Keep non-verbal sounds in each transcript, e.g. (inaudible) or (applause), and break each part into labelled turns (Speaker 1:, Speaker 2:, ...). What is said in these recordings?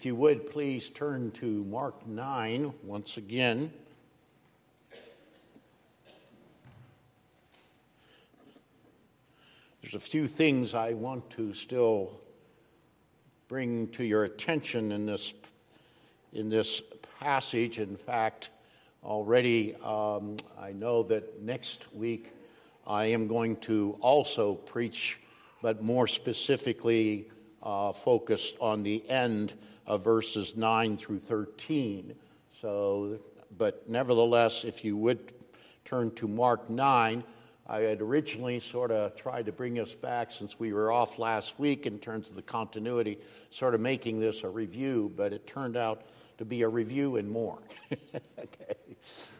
Speaker 1: If you would, please turn to Mark 9 once again. There's a few things I want to still bring to your attention in this, in this passage. In fact, already um, I know that next week I am going to also preach, but more specifically uh, focused on the end of verses 9 through 13. So, but nevertheless, if you would turn to Mark 9, I had originally sort of tried to bring us back since we were off last week in terms of the continuity, sort of making this a review, but it turned out to be a review and more. (laughs) okay.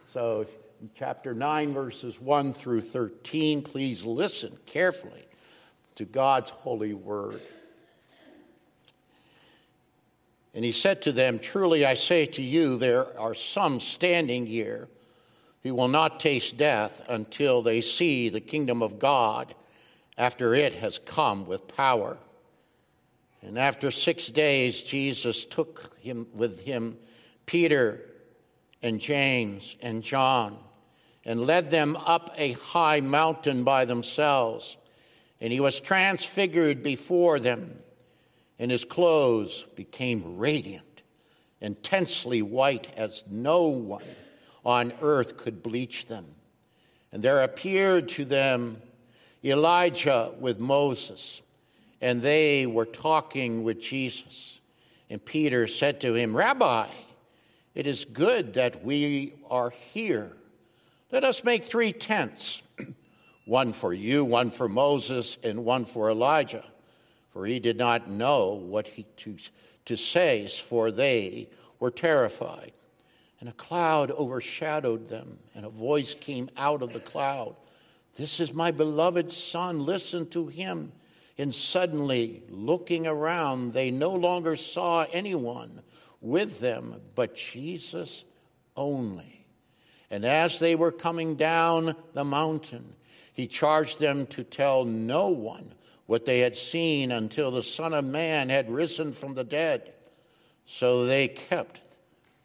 Speaker 1: So, chapter 9, verses 1 through 13, please listen carefully to God's holy word. And he said to them, Truly I say to you, there are some standing here who will not taste death until they see the kingdom of God after it has come with power. And after six days, Jesus took him with him Peter and James and John and led them up a high mountain by themselves. And he was transfigured before them and his clothes became radiant, intensely white as no one on earth could bleach them. And there appeared to them Elijah with Moses, and they were talking with Jesus. And Peter said to him, Rabbi, it is good that we are here. Let us make three tents (clears throat) one for you, one for Moses, and one for Elijah for he did not know what he to, to say, for they were terrified. And a cloud overshadowed them, and a voice came out of the cloud This is my beloved Son, listen to him. And suddenly, looking around, they no longer saw anyone with them but Jesus only. And as they were coming down the mountain, he charged them to tell no one what they had seen until the Son of Man had risen from the dead. So they kept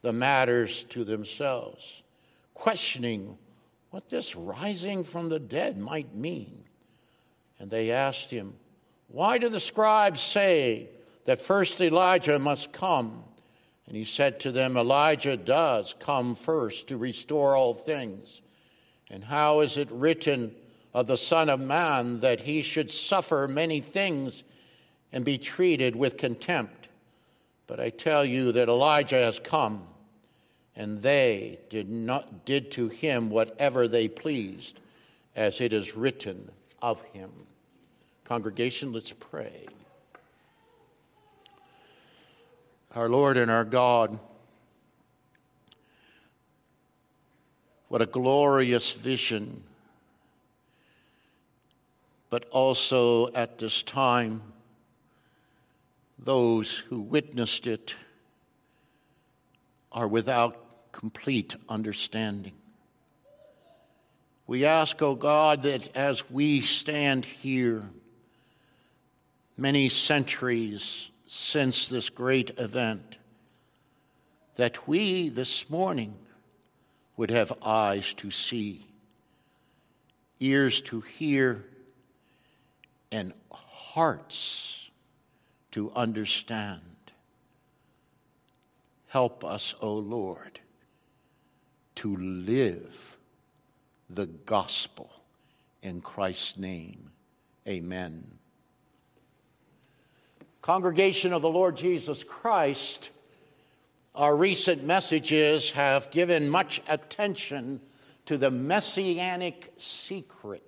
Speaker 1: the matters to themselves, questioning what this rising from the dead might mean. And they asked him, Why do the scribes say that first Elijah must come? And he said to them, Elijah does come first to restore all things. And how is it written? Of the Son of Man that he should suffer many things and be treated with contempt. But I tell you that Elijah has come, and they did, not, did to him whatever they pleased, as it is written of him. Congregation, let's pray. Our Lord and our God, what a glorious vision but also at this time, those who witnessed it are without complete understanding. We ask, O oh God, that as we stand here, many centuries since this great event, that we this morning would have eyes to see, ears to hear, and hearts to understand. Help us, O Lord, to live the gospel in Christ's name. Amen. Congregation of the Lord Jesus Christ, our recent messages have given much attention to the messianic secret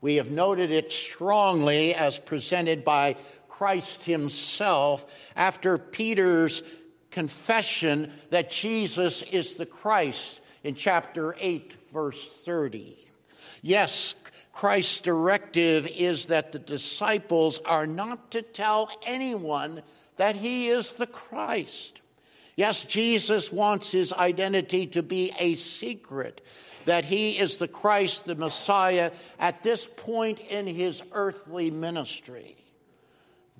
Speaker 1: we have noted it strongly as presented by Christ himself after Peter's confession that Jesus is the Christ in chapter 8, verse 30. Yes, Christ's directive is that the disciples are not to tell anyone that he is the Christ. Yes, Jesus wants his identity to be a secret that he is the Christ, the Messiah, at this point in his earthly ministry.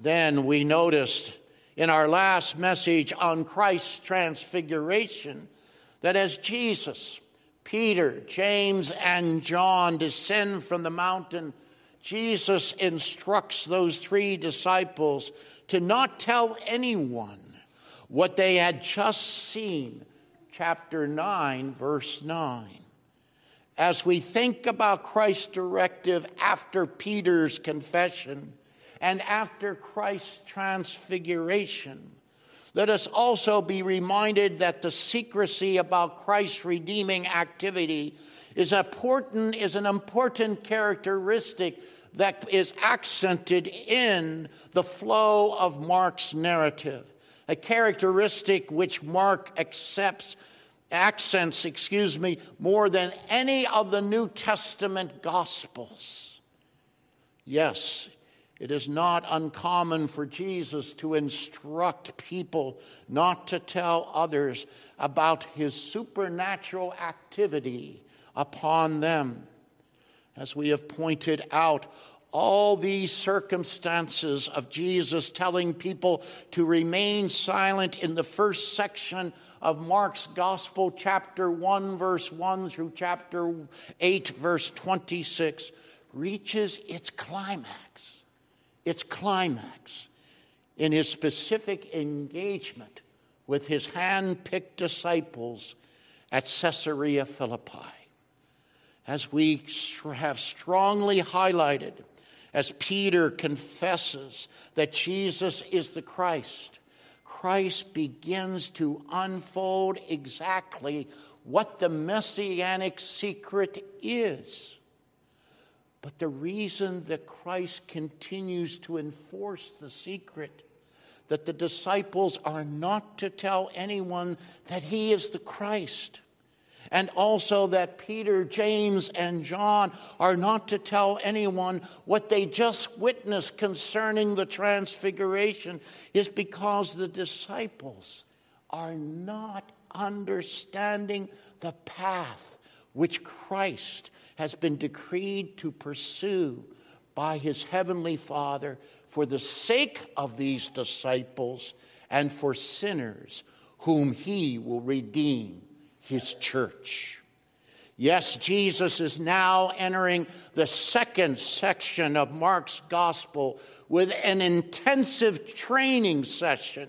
Speaker 1: Then we noticed in our last message on Christ's transfiguration that as Jesus, Peter, James, and John descend from the mountain, Jesus instructs those three disciples to not tell anyone what they had just seen. Chapter 9, verse 9. As we think about Christ's directive after Peter's confession and after Christ's transfiguration, let us also be reminded that the secrecy about Christ's redeeming activity is important is an important characteristic that is accented in the flow of Mark's narrative, a characteristic which Mark accepts accents, excuse me, more than any of the New Testament gospels. Yes, it is not uncommon for Jesus to instruct people not to tell others about his supernatural activity upon them. As we have pointed out, all these circumstances of Jesus telling people to remain silent in the first section of Mark's Gospel, chapter 1, verse 1 through chapter 8, verse 26, reaches its climax. Its climax in his specific engagement with his hand picked disciples at Caesarea Philippi. As we have strongly highlighted, as Peter confesses that Jesus is the Christ, Christ begins to unfold exactly what the messianic secret is. But the reason that Christ continues to enforce the secret that the disciples are not to tell anyone that he is the Christ and also that Peter, James, and John are not to tell anyone what they just witnessed concerning the transfiguration, is because the disciples are not understanding the path which Christ has been decreed to pursue by his heavenly Father for the sake of these disciples and for sinners whom he will redeem his church. Yes, Jesus is now entering the second section of Mark's gospel with an intensive training session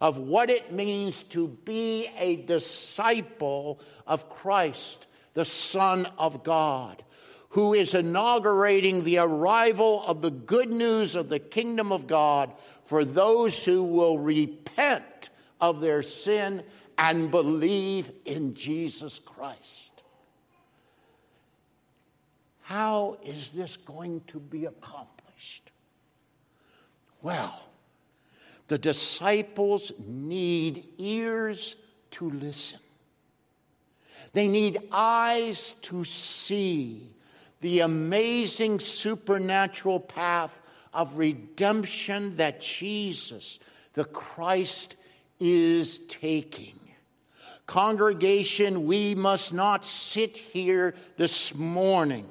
Speaker 1: of what it means to be a disciple of Christ, the Son of God, who is inaugurating the arrival of the good news of the kingdom of God for those who will repent of their sin and believe in Jesus Christ. How is this going to be accomplished? Well, the disciples need ears to listen. They need eyes to see the amazing supernatural path of redemption that Jesus, the Christ, is taking. Congregation, we must not sit here this morning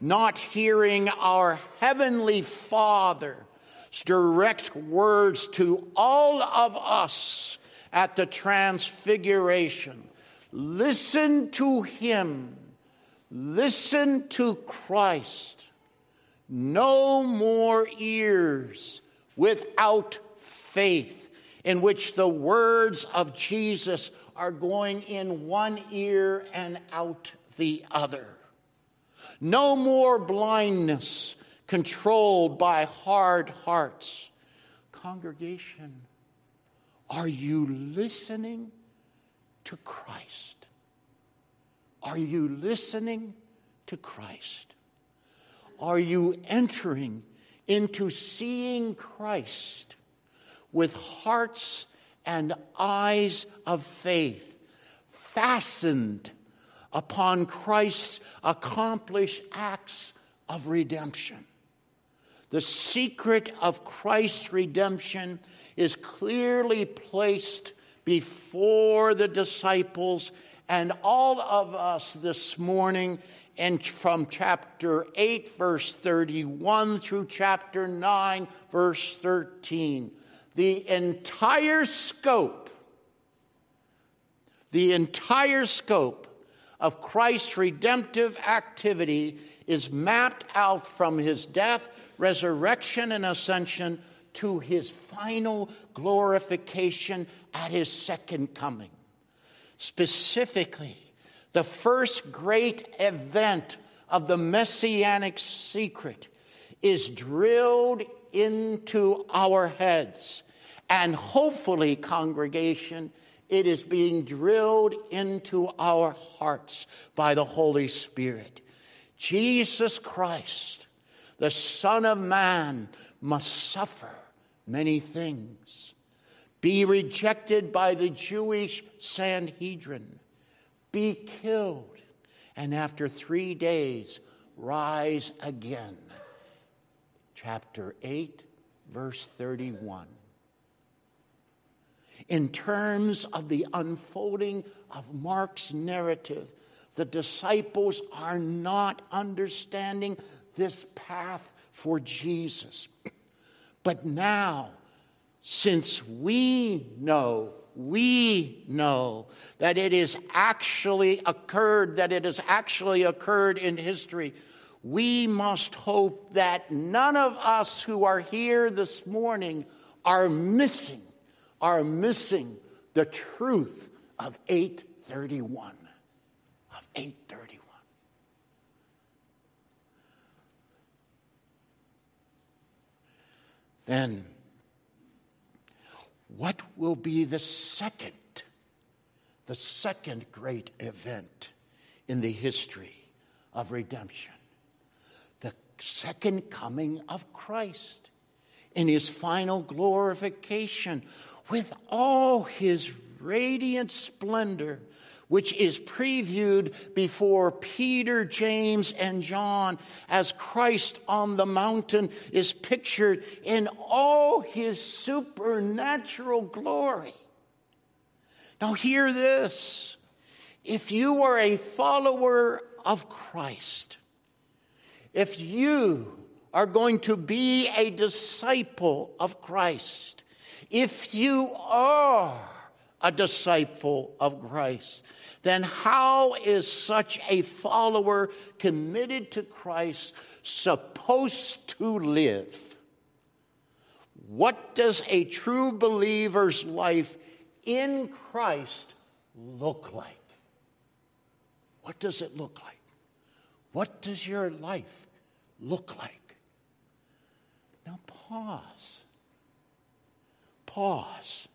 Speaker 1: not hearing our Heavenly Father's direct words to all of us at the Transfiguration. Listen to Him, listen to Christ. No more ears without faith, in which the words of Jesus are going in one ear and out the other. No more blindness controlled by hard hearts. Congregation, are you listening to Christ? Are you listening to Christ? Are you entering into seeing Christ with hearts and eyes of faith fastened upon Christ's accomplished acts of redemption. The secret of Christ's redemption is clearly placed before the disciples and all of us this morning and from chapter 8 verse 31 through chapter 9 verse 13 the entire scope, the entire scope of Christ's redemptive activity is mapped out from his death, resurrection, and ascension to his final glorification at his second coming. Specifically, the first great event of the messianic secret is drilled into our heads. And hopefully, congregation, it is being drilled into our hearts by the Holy Spirit. Jesus Christ, the Son of Man, must suffer many things, be rejected by the Jewish Sanhedrin, be killed, and after three days rise again. Chapter 8, verse 31 in terms of the unfolding of Mark's narrative. The disciples are not understanding this path for Jesus. But now, since we know, we know that it has actually occurred, that it has actually occurred in history, we must hope that none of us who are here this morning are missing are missing the truth of 831. Of 831. Then, what will be the second, the second great event in the history of redemption? The second coming of Christ in his final glorification with all his radiant splendor, which is previewed before Peter, James, and John as Christ on the mountain is pictured in all his supernatural glory. Now, hear this. If you are a follower of Christ, if you are going to be a disciple of Christ, if you are a disciple of Christ, then how is such a follower committed to Christ supposed to live? What does a true believer's life in Christ look like? What does it look like? What does your life look like? Now, pause pause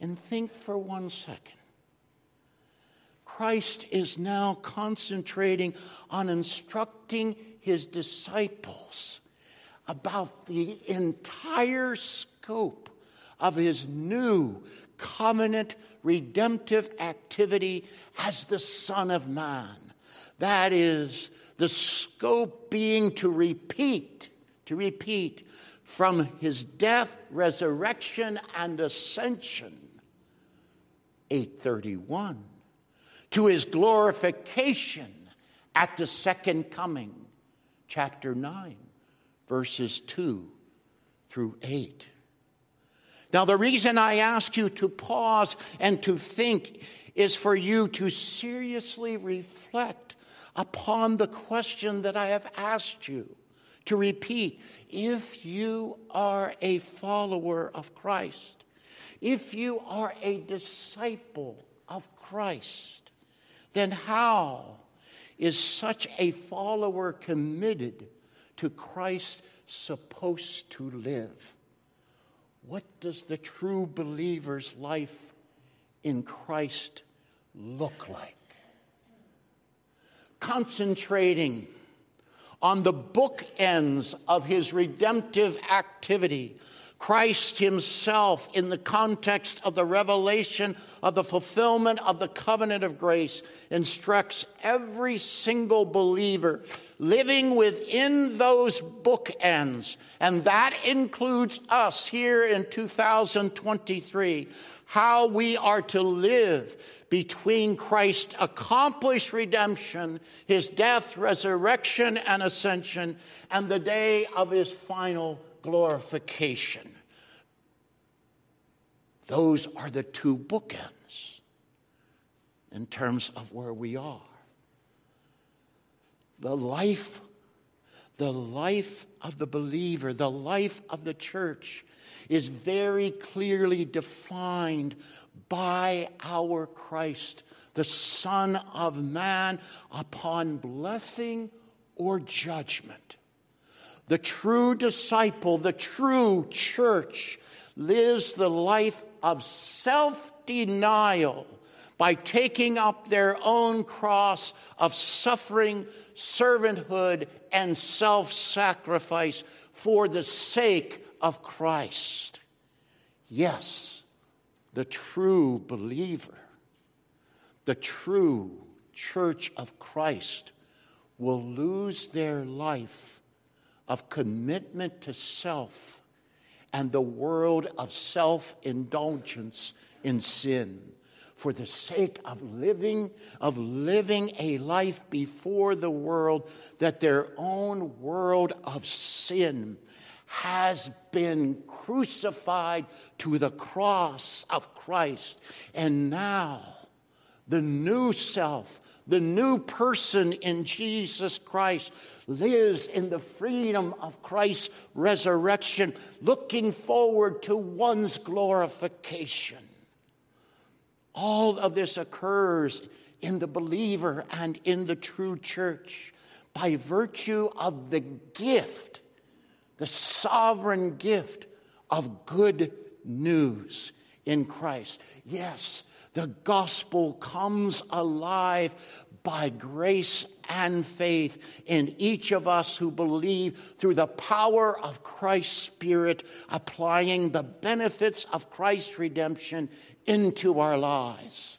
Speaker 1: and think for one second. Christ is now concentrating on instructing his disciples about the entire scope of his new covenant redemptive activity as the Son of Man. That is, the scope being to repeat, to repeat from his death, resurrection, and ascension, 831, to his glorification at the second coming, chapter 9, verses 2 through 8. Now, the reason I ask you to pause and to think is for you to seriously reflect upon the question that I have asked you to repeat if you are a follower of Christ, if you are a disciple of Christ, then how is such a follower committed to Christ supposed to live? What does the true believer's life in Christ look like? Concentrating on the bookends of his redemptive activity. Christ himself, in the context of the revelation of the fulfillment of the covenant of grace, instructs every single believer living within those bookends, and that includes us here in 2023, how we are to live between Christ's accomplished redemption, his death, resurrection, and ascension, and the day of his final glorification. Those are the two bookends in terms of where we are. The life, the life of the believer, the life of the church is very clearly defined by our Christ, the Son of Man, upon blessing or judgment. The true disciple, the true church, lives the life of self denial by taking up their own cross of suffering, servanthood, and self sacrifice for the sake of Christ. Yes, the true believer, the true church of Christ will lose their life of commitment to self and the world of self indulgence in sin for the sake of living of living a life before the world that their own world of sin has been crucified to the cross of Christ and now the new self the new person in Jesus Christ lives in the freedom of Christ's resurrection, looking forward to one's glorification. All of this occurs in the believer and in the true church by virtue of the gift, the sovereign gift of good news in Christ. Yes, the gospel comes alive by grace and faith in each of us who believe through the power of Christ's Spirit, applying the benefits of Christ's redemption into our lives.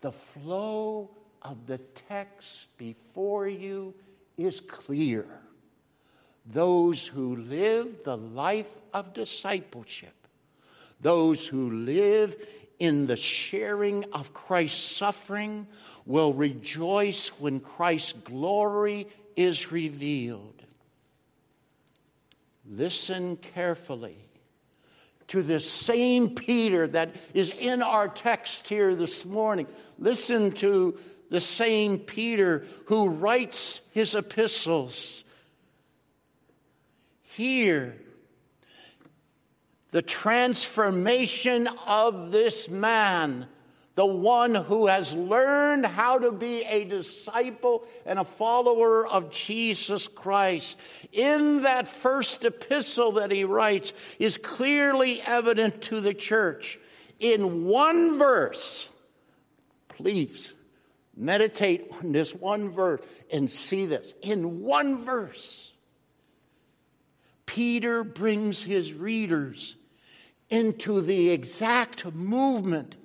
Speaker 1: The flow of the text before you is clear. Those who live the life of discipleship, those who live in the sharing of Christ's suffering will rejoice when Christ's glory is revealed. Listen carefully to the same Peter that is in our text here this morning. Listen to the same Peter who writes his epistles. Here, the transformation of this man, the one who has learned how to be a disciple and a follower of Jesus Christ, in that first epistle that he writes, is clearly evident to the church. In one verse, please meditate on this one verse and see this. In one verse, Peter brings his readers into the exact movement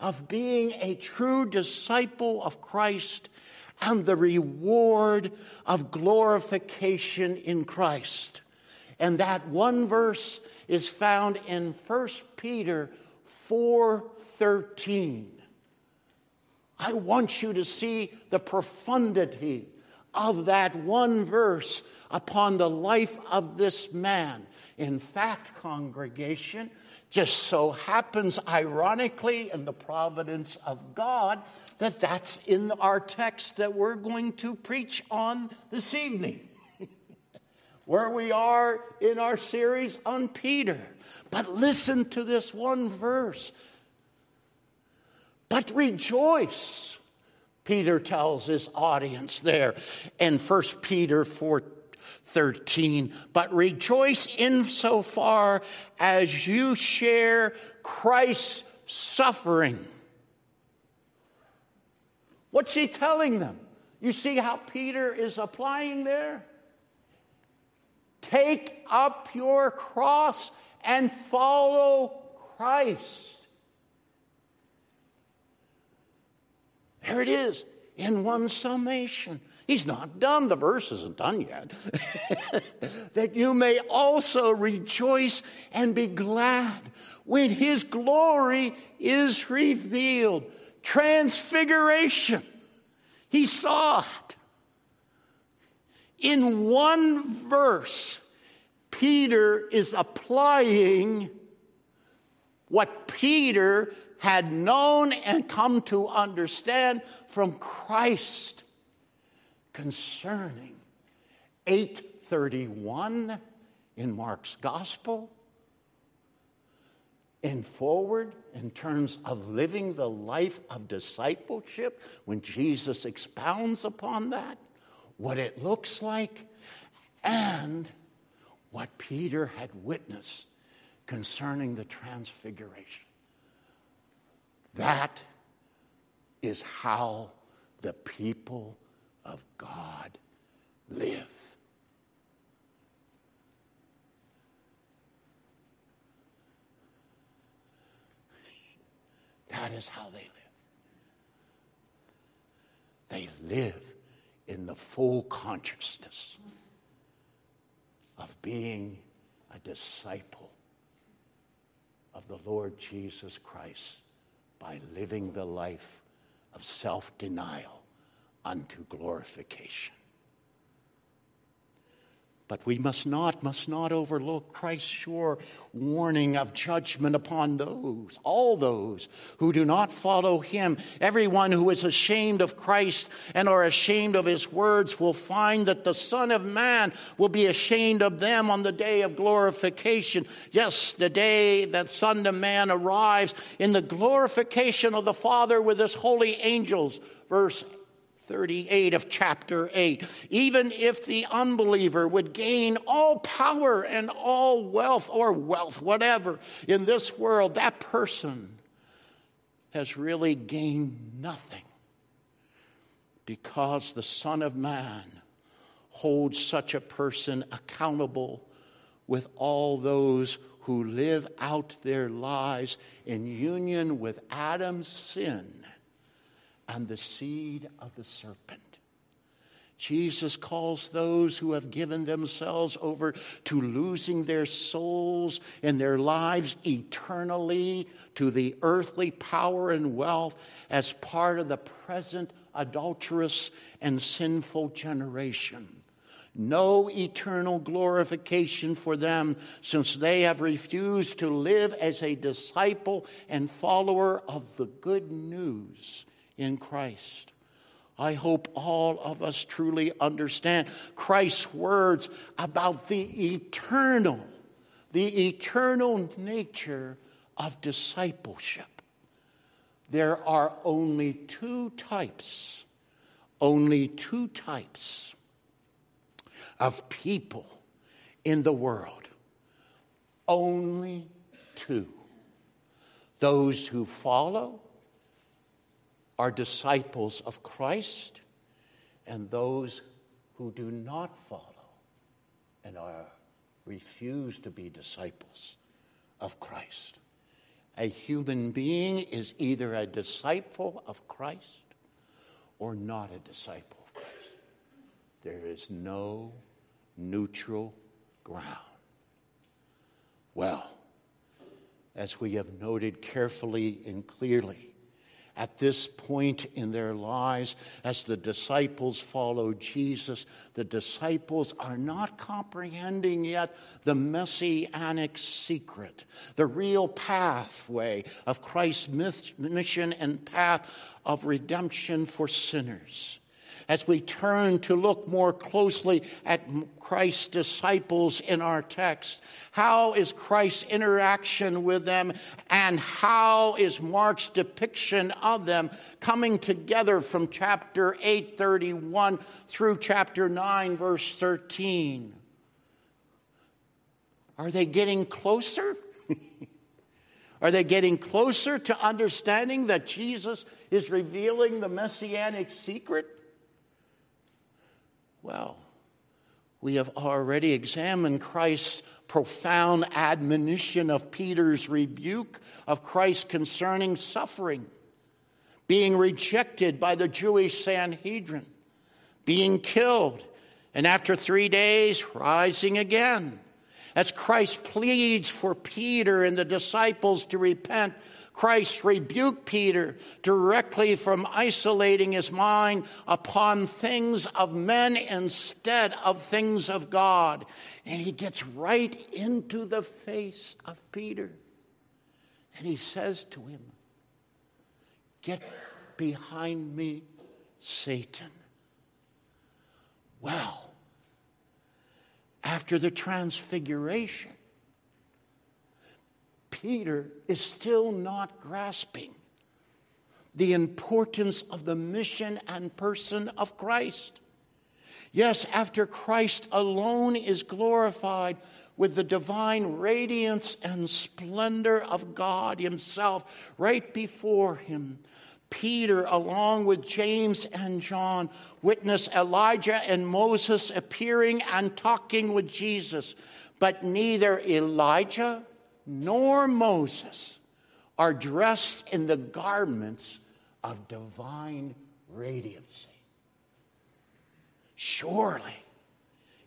Speaker 1: of being a true disciple of Christ and the reward of glorification in Christ. And that one verse is found in 1 Peter 4:13. I want you to see the profundity of that one verse upon the life of this man. In fact, congregation, just so happens, ironically, in the providence of God, that that's in our text that we're going to preach on this evening, (laughs) where we are in our series on Peter. But listen to this one verse. But rejoice, Peter tells his audience there in 1 Peter 4 13. But rejoice insofar as you share Christ's suffering. What's he telling them? You see how Peter is applying there? Take up your cross and follow Christ. There it is in one summation. He's not done. The verse isn't done yet. (laughs) that you may also rejoice and be glad when his glory is revealed. Transfiguration. He saw it. In one verse, Peter is applying what Peter had known and come to understand from Christ concerning 831 in Mark's gospel and forward in terms of living the life of discipleship when Jesus expounds upon that, what it looks like, and what Peter had witnessed concerning the transfiguration. That is how the people of God live. That is how they live. They live in the full consciousness of being a disciple of the Lord Jesus Christ by living the life of self denial unto glorification. But we must not, must not overlook Christ's sure warning of judgment upon those, all those who do not follow him. Everyone who is ashamed of Christ and are ashamed of his words will find that the Son of Man will be ashamed of them on the day of glorification. Yes, the day that Son of Man arrives in the glorification of the Father with his holy angels. Verse 38 of chapter 8. Even if the unbeliever would gain all power and all wealth or wealth, whatever, in this world, that person has really gained nothing because the Son of Man holds such a person accountable with all those who live out their lives in union with Adam's sin and the seed of the serpent. Jesus calls those who have given themselves over to losing their souls and their lives eternally to the earthly power and wealth as part of the present adulterous and sinful generation. No eternal glorification for them since they have refused to live as a disciple and follower of the good news in Christ. I hope all of us truly understand Christ's words about the eternal, the eternal nature of discipleship. There are only two types, only two types of people in the world. Only two. Those who follow are disciples of Christ and those who do not follow and are refuse to be disciples of Christ. A human being is either a disciple of Christ or not a disciple of Christ. There is no neutral ground. Well, as we have noted carefully and clearly, at this point in their lives, as the disciples follow Jesus, the disciples are not comprehending yet the messianic secret, the real pathway of Christ's mission and path of redemption for sinners as we turn to look more closely at Christ's disciples in our text. How is Christ's interaction with them and how is Mark's depiction of them coming together from chapter 831 through chapter 9 verse 13? Are they getting closer? (laughs) Are they getting closer to understanding that Jesus is revealing the messianic secret? Well, we have already examined Christ's profound admonition of Peter's rebuke of Christ concerning suffering, being rejected by the Jewish Sanhedrin, being killed, and after three days, rising again. As Christ pleads for Peter and the disciples to repent, Christ rebuked Peter directly from isolating his mind upon things of men instead of things of God. And he gets right into the face of Peter. And he says to him, Get behind me, Satan. Well, after the transfiguration, Peter is still not grasping the importance of the mission and person of Christ. Yes, after Christ alone is glorified with the divine radiance and splendor of God Himself right before Him, Peter, along with James and John, witness Elijah and Moses appearing and talking with Jesus. But neither Elijah nor Moses are dressed in the garments of divine radiancy. Surely,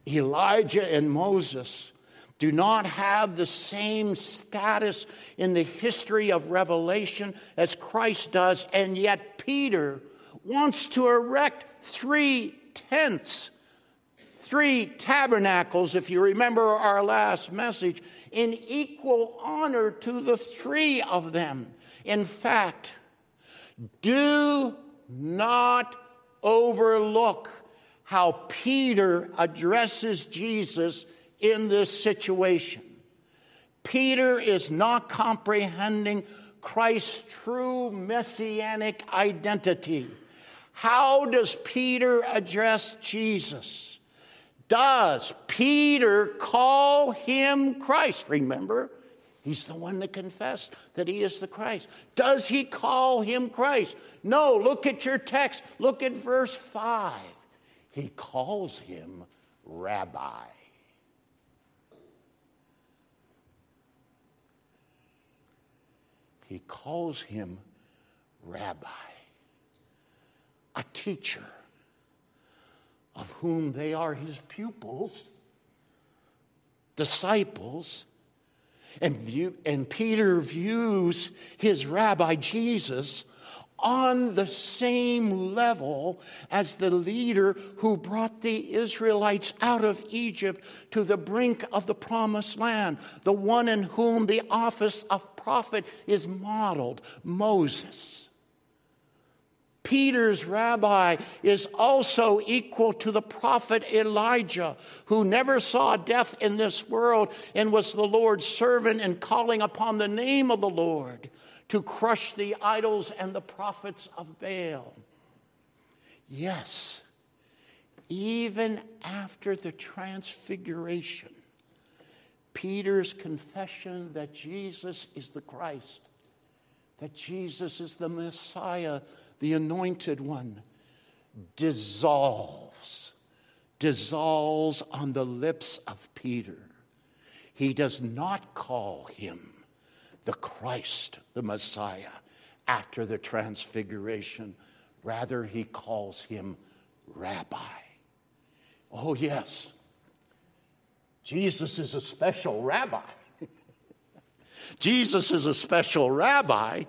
Speaker 1: Elijah and Moses do not have the same status in the history of Revelation as Christ does, and yet Peter wants to erect three tents, three tabernacles, if you remember our last message, in equal honor to the three of them. In fact, do not overlook how Peter addresses Jesus in this situation. Peter is not comprehending Christ's true messianic identity. How does Peter address Jesus? Does Peter call him Christ? Remember, he's the one that confessed that he is the Christ. Does he call him Christ? No, look at your text. Look at verse 5. He calls him rabbi. He calls him rabbi, a teacher of whom they are his pupils, disciples. And, view, and Peter views his rabbi Jesus on the same level as the leader who brought the Israelites out of Egypt to the brink of the promised land, the one in whom the office of prophet is modeled, Moses. Peter's rabbi is also equal to the prophet Elijah, who never saw death in this world and was the Lord's servant in calling upon the name of the Lord to crush the idols and the prophets of Baal. Yes, even after the transfiguration, Peter's confession that Jesus is the Christ, that Jesus is the Messiah, the anointed one, dissolves, dissolves on the lips of Peter. He does not call him the Christ, the Messiah, after the transfiguration. Rather, he calls him rabbi. Oh, yes, Jesus is a special rabbi. (laughs) Jesus is a special rabbi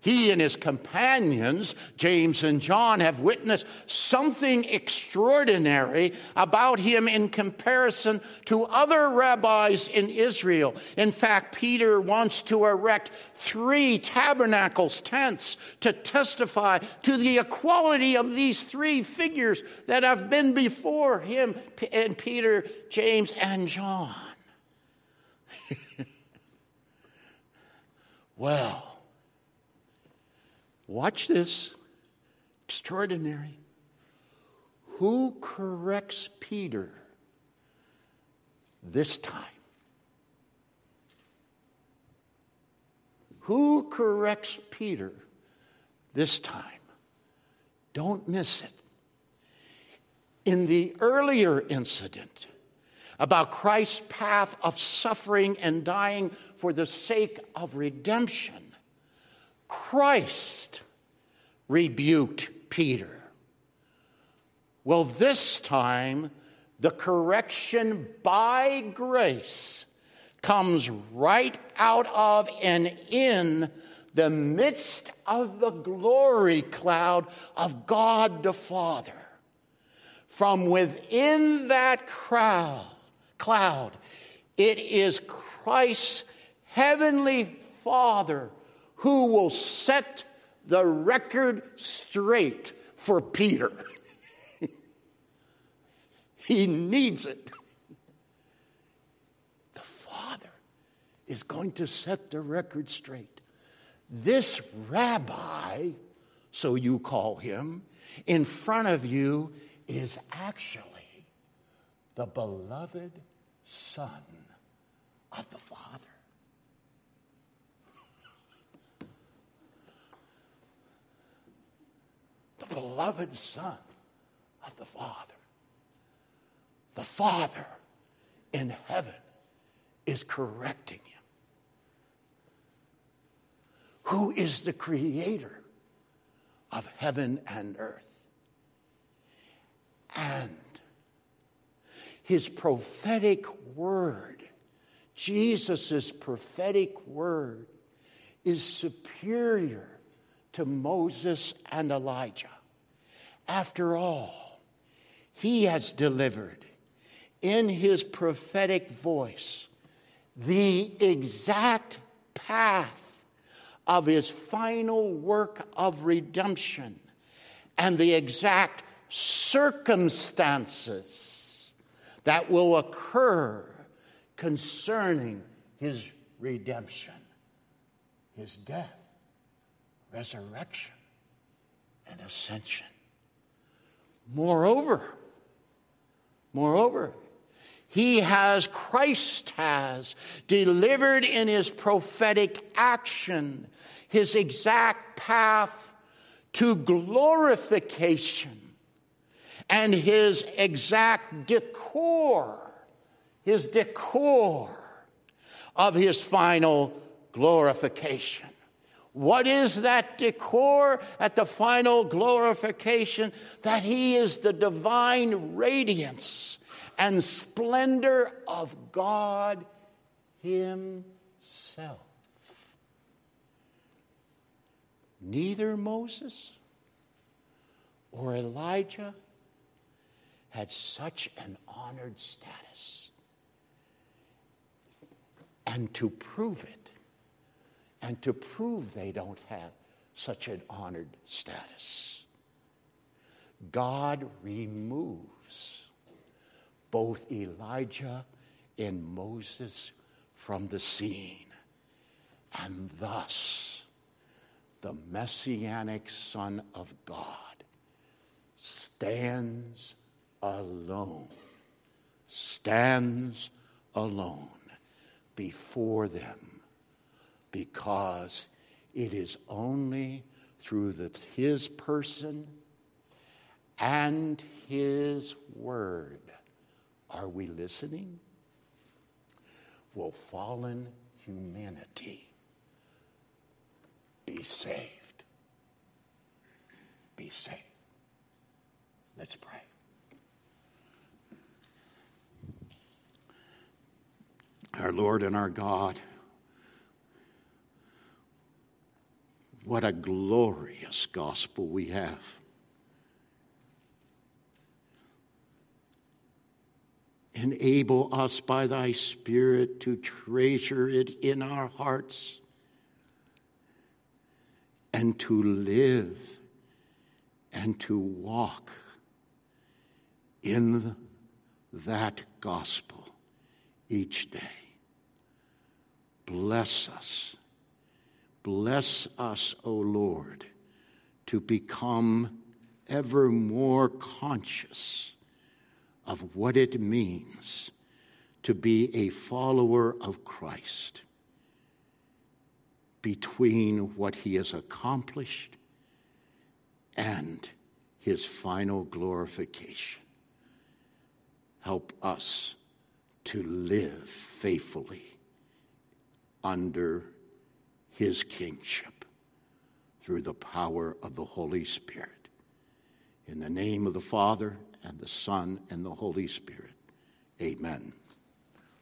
Speaker 1: he and his companions, James and John, have witnessed something extraordinary about him in comparison to other rabbis in Israel. In fact, Peter wants to erect three tabernacles, tents, to testify to the equality of these three figures that have been before him and Peter, James, and John. (laughs) well, Watch this. Extraordinary. Who corrects Peter this time? Who corrects Peter this time? Don't miss it. In the earlier incident about Christ's path of suffering and dying for the sake of redemption, Christ rebuked Peter. Well, this time, the correction by grace comes right out of and in the midst of the glory cloud of God the Father. From within that crowd, cloud, it is Christ's heavenly Father who will set the record straight for Peter. (laughs) he needs it. The Father is going to set the record straight. This rabbi, so you call him, in front of you is actually the beloved Son of the Father. The beloved Son of the Father. The Father in heaven is correcting him. Who is the creator of heaven and earth? And his prophetic word, Jesus' prophetic word, is superior to Moses and Elijah. After all, he has delivered in his prophetic voice the exact path of his final work of redemption and the exact circumstances that will occur concerning his redemption, his death, resurrection, and ascension. Moreover, moreover, he has, Christ has, delivered in his prophetic action his exact path to glorification and his exact decor, his decor of his final glorification. What is that decor at the final glorification? That he is the divine radiance and splendor of God Himself. Neither Moses or Elijah had such an honored status. And to prove it, and to prove they don't have such an honored status, God removes both Elijah and Moses from the scene. And thus, the messianic Son of God stands alone, stands alone before them because it is only through the, his person and his word are we listening? Will fallen humanity be saved? Be saved. Let's pray. Our Lord and our God, what a glorious gospel we have. Enable us by thy Spirit to treasure it in our hearts and to live and to walk in that gospel each day. Bless us. Bless us, O Lord, to become ever more conscious of what it means to be a follower of Christ between what he has accomplished and his final glorification. Help us to live faithfully under his kingship through the power of the Holy Spirit. In the name of the Father, and the Son and the Holy Spirit. Amen.